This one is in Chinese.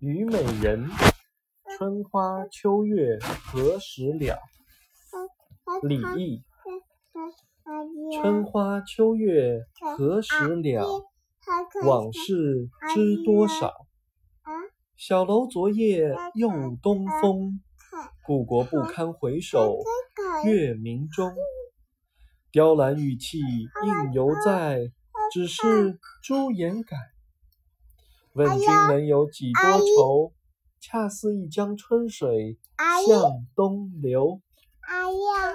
虞美人，春花秋月何时了？李益。春花秋月何时了？往事知多少？小楼昨夜又东风，故国不堪回首月明中。雕栏玉砌应犹在，只是朱颜改。问君能有几多愁，恰似一江春水向东流。哎呀。